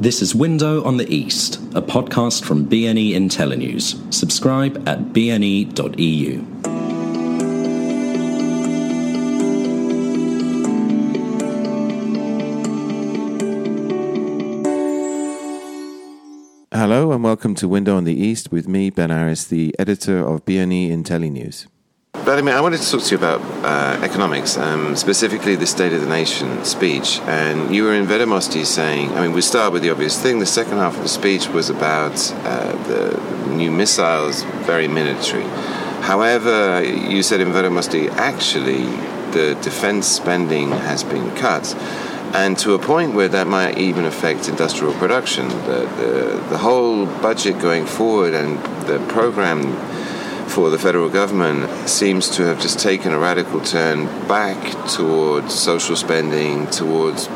This is Window on the East, a podcast from BNE IntelliNews. Subscribe at bne.eu. Hello and welcome to Window on the East with me, Ben Aris, the editor of BNE IntelliNews. Vladimir, I wanted to talk to you about uh, economics, um, specifically the State of the Nation speech. And you were in Vedomosti saying, I mean, we start with the obvious thing. The second half of the speech was about uh, the new missiles, very military. However, you said in Vedomosti, actually, the defense spending has been cut. And to a point where that might even affect industrial production. The, the, the whole budget going forward and the program for the federal government seems to have just taken a radical turn back towards social spending, towards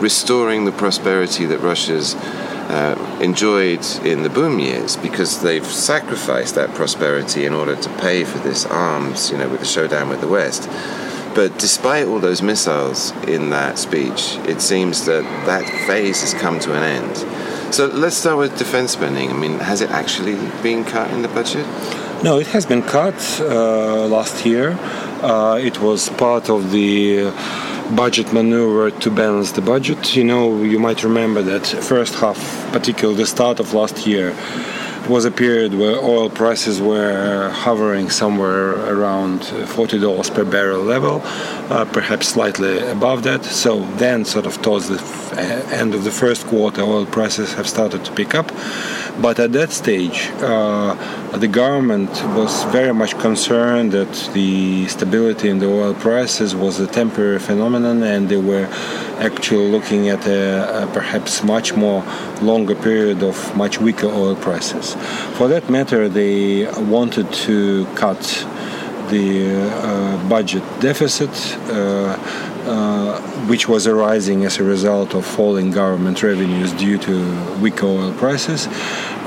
restoring the prosperity that Russia's uh, enjoyed in the boom years because they've sacrificed that prosperity in order to pay for this arms, you know, with the showdown with the West. But despite all those missiles in that speech, it seems that that phase has come to an end. So let's start with defense spending. I mean, has it actually been cut in the budget? No, it has been cut uh, last year. Uh, it was part of the budget maneuver to balance the budget. You know, you might remember that first half, particularly the start of last year, was a period where oil prices were hovering somewhere around $40 per barrel level, uh, perhaps slightly above that. So then, sort of towards the end of the first quarter, oil prices have started to pick up. But at that stage, uh, the government was very much concerned that the stability in the oil prices was a temporary phenomenon, and they were actually looking at a, a perhaps much more longer period of much weaker oil prices. For that matter, they wanted to cut the uh, budget deficit, uh, which was arising as a result of falling government revenues due to weak oil prices.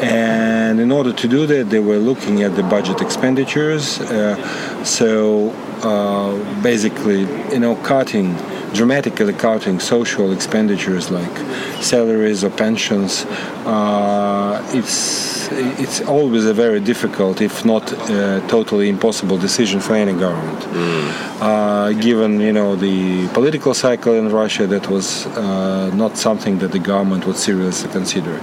And in order to do that, they were looking at the budget expenditures. Uh, so uh, basically, you know, cutting dramatically cutting social expenditures like salaries or pensions, uh, it's it's always a very difficult, if not uh, totally impossible, decision for any government. Mm. Uh, given you know the political cycle in Russia, that was uh, not something that the government would seriously consider.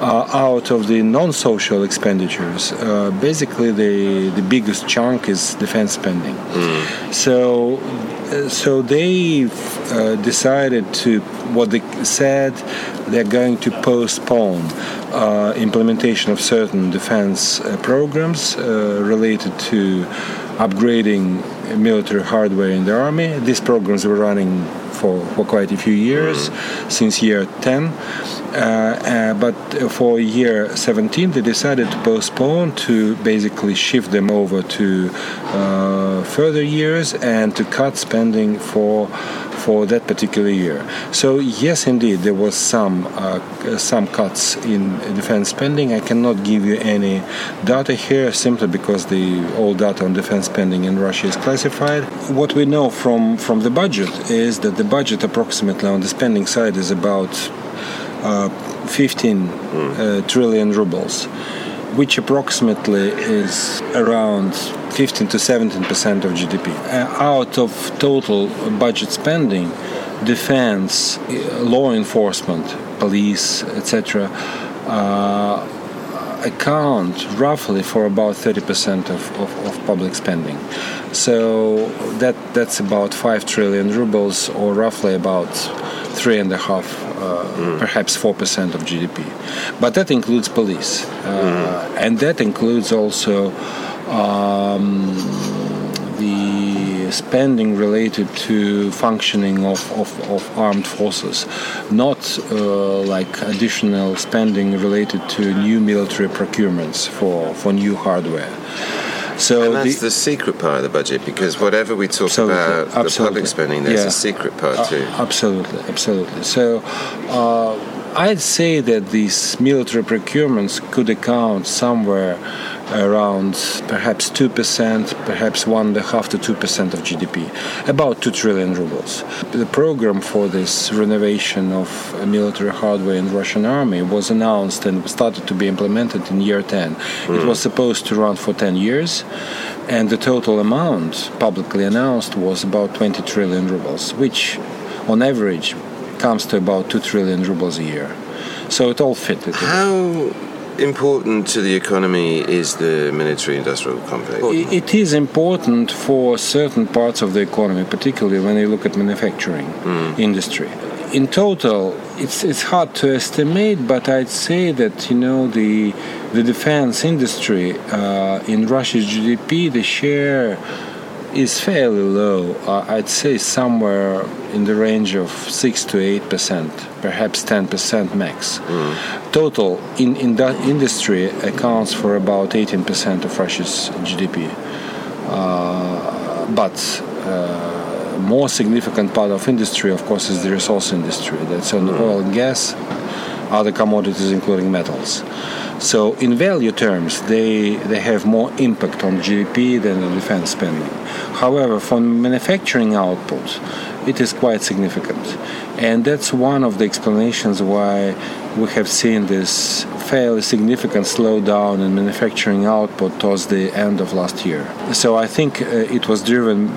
Uh, out of the non-social expenditures, uh, basically the the biggest chunk is defense spending. Mm. So so they uh, decided to what they said they're going to postpone uh, implementation of certain defense uh, programs uh, related to upgrading military hardware in the army. These programs were running for, for quite a few years, mm-hmm. since year 10. Uh, uh, but for year 17, they decided to postpone to basically shift them over to uh, further years and to cut spending for for that particular year. So yes, indeed, there was some uh, some cuts in defense spending. I cannot give you any data here simply because the all data on defense spending in Russia is classified. What we know from from the budget is that the budget approximately on the spending side is about uh, 15 mm. uh, trillion rubles, which approximately is around 15 to 17 percent of GDP. Uh, out of total budget spending, defense, uh, law enforcement, police, etc., uh, account roughly for about 30% of, of, of, public spending. So that that's about 5 trillion rubles, or roughly about three and a half, uh, mm. perhaps 4% of GDP. But that includes police, uh, mm. and that includes also um, the spending related to functioning of, of, of armed forces, not uh, like additional spending related to new military procurements for, for new hardware. So and that's the, the, secret part of the budget because whatever we talk about absolutely. the public spending, there's yeah. a secret part too. Uh, absolutely, absolutely. So. Uh, I'd say that these military procurements could account somewhere around perhaps 2%, perhaps 1.5 to 2% of GDP, about 2 trillion rubles. The program for this renovation of military hardware in Russian army was announced and started to be implemented in year 10. Mm. It was supposed to run for 10 years, and the total amount publicly announced was about 20 trillion rubles, which on average comes to about 2 trillion rubles a year. So it all fitted. How important to the economy is the military industrial complex? It is important for certain parts of the economy, particularly when you look at manufacturing mm. industry. In total, it's it's hard to estimate, but I'd say that you know the the defense industry uh, in Russia's GDP, the share is fairly low. Uh, I'd say somewhere in the range of 6 to 8 percent, perhaps 10 percent max. Mm. Total in, in that industry accounts for about 18 percent of Russia's GDP. Uh, but uh, more significant part of industry, of course, is the resource industry. That's on mm. oil and gas, other commodities, including metals. So in value terms, they, they have more impact on GDP than the defense spending. However, for manufacturing output, it is quite significant. And that's one of the explanations why we have seen this fairly significant slowdown in manufacturing output towards the end of last year. So I think uh, it was driven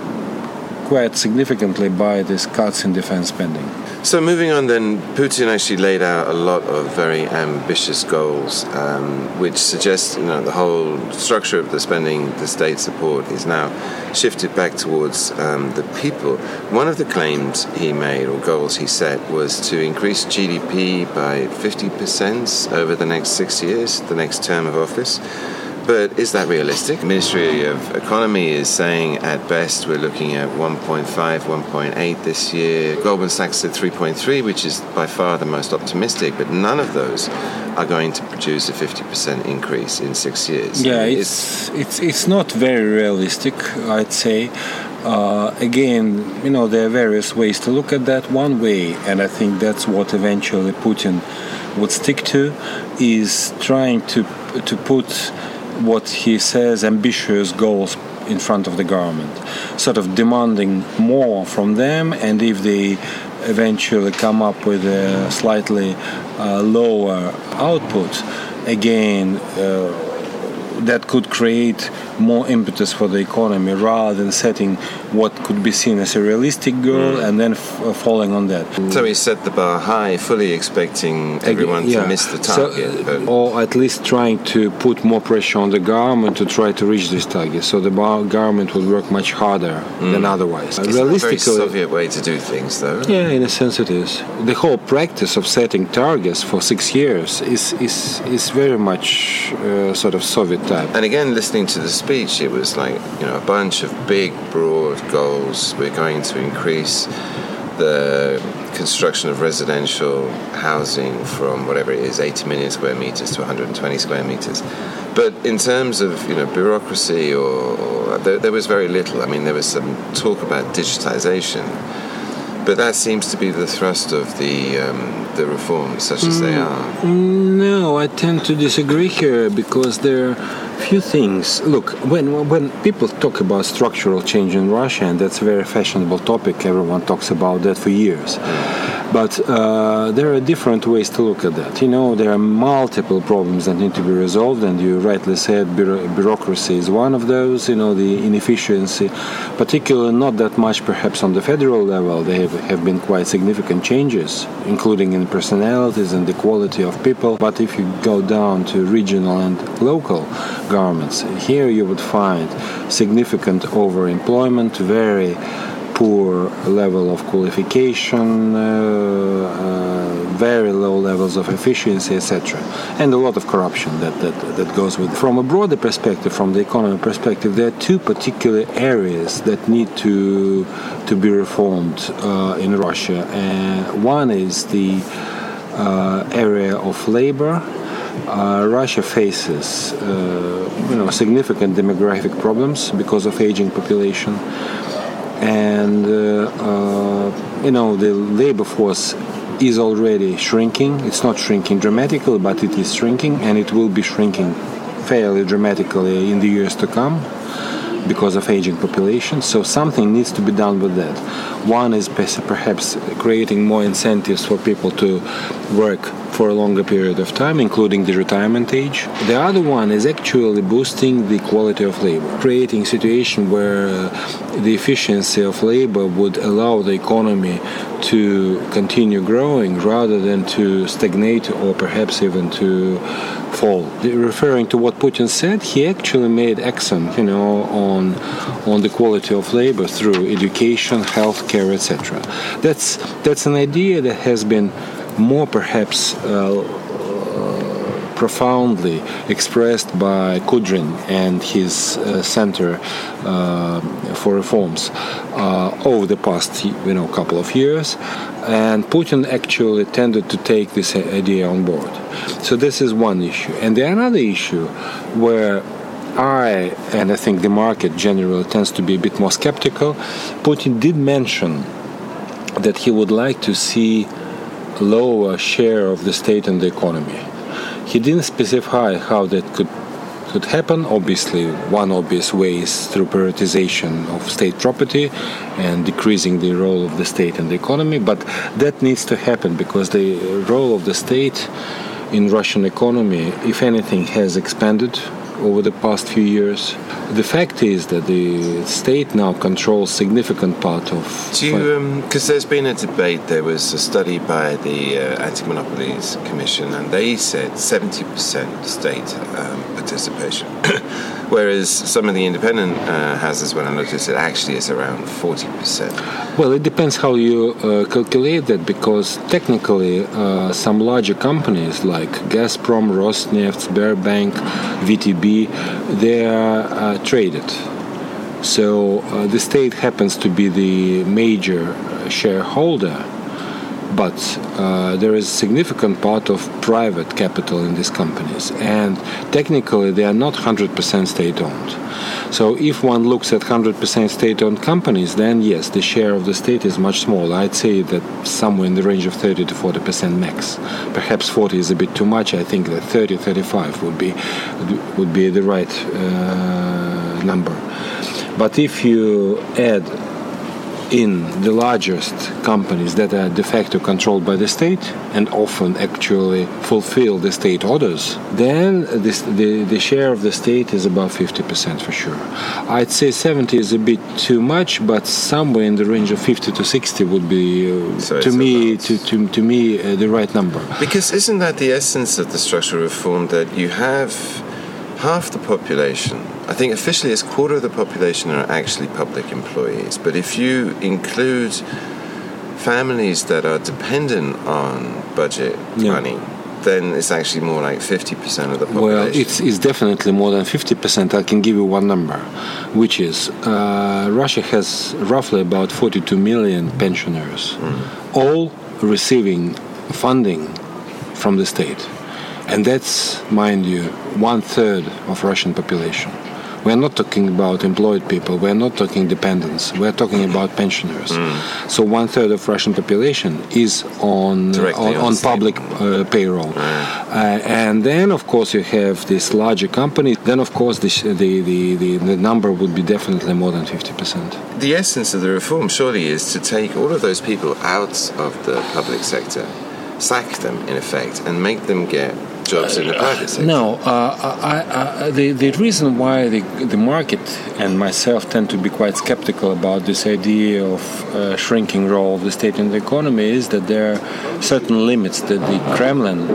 quite significantly by these cuts in defense spending. So moving on, then Putin actually laid out a lot of very ambitious goals, um, which suggests you know the whole structure of the spending, the state support is now shifted back towards um, the people. One of the claims he made or goals he set was to increase GDP by 50% over the next six years, the next term of office. But is that realistic? Ministry of Economy is saying at best we're looking at 1.5, 1.8 this year. Goldman Sachs said 3.3, which is by far the most optimistic, but none of those are going to produce a 50% increase in six years. Yeah, it's, it's, it's not very realistic, I'd say. Uh, again, you know, there are various ways to look at that. One way, and I think that's what eventually Putin would stick to, is trying to to put what he says ambitious goals in front of the government, sort of demanding more from them, and if they eventually come up with a slightly uh, lower output, again. Uh, that could create more impetus for the economy rather than setting what could be seen as a realistic goal mm. and then f- uh, falling on that. So he set the bar high, fully expecting everyone yeah. to miss the target. So, or at least trying to put more pressure on the government to try to reach this target. So the government would work much harder mm. than otherwise. It's Realistically, a very Soviet way to do things, though. Yeah, in a sense it is. The whole practice of setting targets for six years is, is, is very much uh, sort of Soviet type. and again, listening to the speech, it was like, you know, a bunch of big, broad goals. We're going to increase the construction of residential housing from whatever it is, 80 million square meters to 120 square meters. But in terms of you know bureaucracy, or, or there, there was very little. I mean, there was some talk about digitization, but that seems to be the thrust of the um, the reforms, such as mm, they are. No, I tend to disagree here because there few things. Look, when when people talk about structural change in Russia, and that's a very fashionable topic, everyone talks about that for years. But uh, there are different ways to look at that. You know, there are multiple problems that need to be resolved, and you rightly said bureaucracy is one of those. You know, the inefficiency, particularly not that much perhaps on the federal level. There have, have been quite significant changes, including in personalities and the quality of people. But if you go down to regional and local governments, here you would find significant overemployment, very poor level of qualification, uh, uh, very low levels of efficiency, etc., and a lot of corruption that, that, that goes with it. From a broader perspective, from the economy perspective, there are two particular areas that need to to be reformed uh, in Russia. And one is the uh, area of labor. Uh, Russia faces, uh, you know, significant demographic problems because of aging population and uh, uh, you know the labor force is already shrinking. It's not shrinking dramatically, but it is shrinking, and it will be shrinking fairly dramatically in the years to come because of aging population. So something needs to be done with that. One is perhaps creating more incentives for people to work for a longer period of time, including the retirement age. The other one is actually boosting the quality of labor, creating a situation where the efficiency of labor would allow the economy to continue growing rather than to stagnate or perhaps even to fall. Referring to what Putin said, he actually made accent, you know, on on the quality of labor through education, healthcare, etc. That's that's an idea that has been more perhaps. Uh, profoundly expressed by Kudrin and his uh, Center uh, for Reforms uh, over the past you know couple of years, and Putin actually tended to take this idea on board. So this is one issue, and the another issue where I and I think the market generally tends to be a bit more skeptical. Putin did mention that he would like to see lower share of the state in the economy. He didn't specify how that could could happen. Obviously, one obvious way is through privatization of state property and decreasing the role of the state in the economy. But that needs to happen because the role of the state in Russian economy, if anything, has expanded over the past few years. The fact is that the state now controls significant part of. Do you? Because um, there's been a debate. There was a study by the uh, Anti-Monopolies Commission, and they said 70% state um, participation. Whereas some of the independent uh, houses, when I noticed it, actually is around 40%. Well, it depends how you uh, calculate that because technically uh, some larger companies like Gazprom, Rosneft, Sberbank, VTB, they are uh, traded. So uh, the state happens to be the major shareholder but uh, there is a significant part of private capital in these companies, and technically they are not 100% state-owned. So if one looks at 100% state-owned companies, then yes, the share of the state is much smaller. I'd say that somewhere in the range of 30 to 40% max. Perhaps 40 is a bit too much. I think that 30, 35 would be would be the right uh, number. But if you add in the largest companies that are de facto controlled by the state and often actually fulfill the state orders, then this, the, the share of the state is about 50% for sure. I'd say 70 is a bit too much, but somewhere in the range of 50 to 60 would be, uh, so to, me, to, to, to me, uh, the right number. Because isn't that the essence of the structural reform that you have half the population, I think officially it's quarter of the population are actually public employees. But if you include families that are dependent on budget yeah. money, then it's actually more like 50% of the population. Well, it's, it's definitely more than 50%. I can give you one number, which is uh, Russia has roughly about 42 million pensioners, mm. all receiving funding from the state. And that's, mind you, one third of Russian population. We're not talking about employed people. We're not talking dependents. We're talking about pensioners. Mm. So one third of Russian population is on on, on, public uh, payroll, uh, and then of course you have this larger company. Then of course the, the, the, the number would be definitely more than fifty percent. The essence of the reform surely is to take all of those people out of the public sector, sack them in effect, and make them get jobs in the private sector. No, uh, I, I, the, the reason why the, the market and myself tend to be quite skeptical about this idea of uh, shrinking role of the state in the economy is that there are certain limits that the Kremlin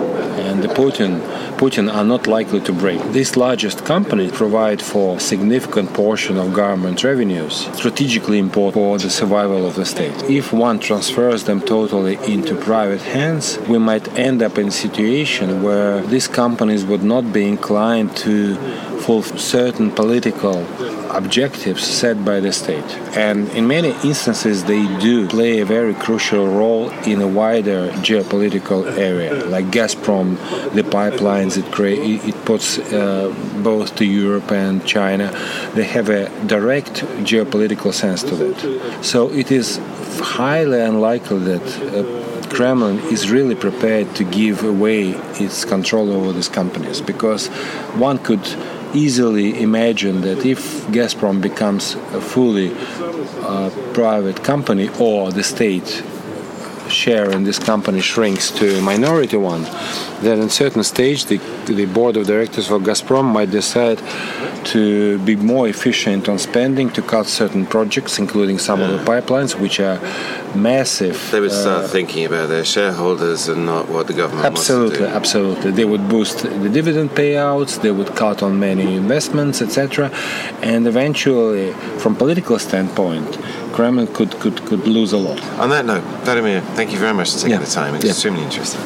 and the Putin Putin are not likely to break. These largest companies provide for a significant portion of government revenues, strategically important for the survival of the state. If one transfers them totally into private hands, we might end up in a situation where these companies would not be inclined to fulfill certain political objectives set by the state. And in many instances, they do play a very crucial role in a wider geopolitical area, like Gazprom, the pipelines it, it puts uh, both to Europe and China. They have a direct geopolitical sense to that. So it is highly unlikely that uh, Kremlin is really prepared to give away its control over these companies because one could easily imagine that if Gazprom becomes a fully uh, private company or the state share in this company shrinks to a minority one, then at a certain stage the, the board of directors of Gazprom might decide to be more efficient on spending to cut certain projects, including some yeah. of the pipelines, which are massive. They would start uh, thinking about their shareholders and not what the government absolutely, Absolutely, They would boost the dividend payouts, they would cut on many investments, etc. And eventually, from political standpoint, Kremlin could, could, could lose a lot. On that note, Vladimir, thank you very much for taking yeah. the time. It's yeah. extremely interesting.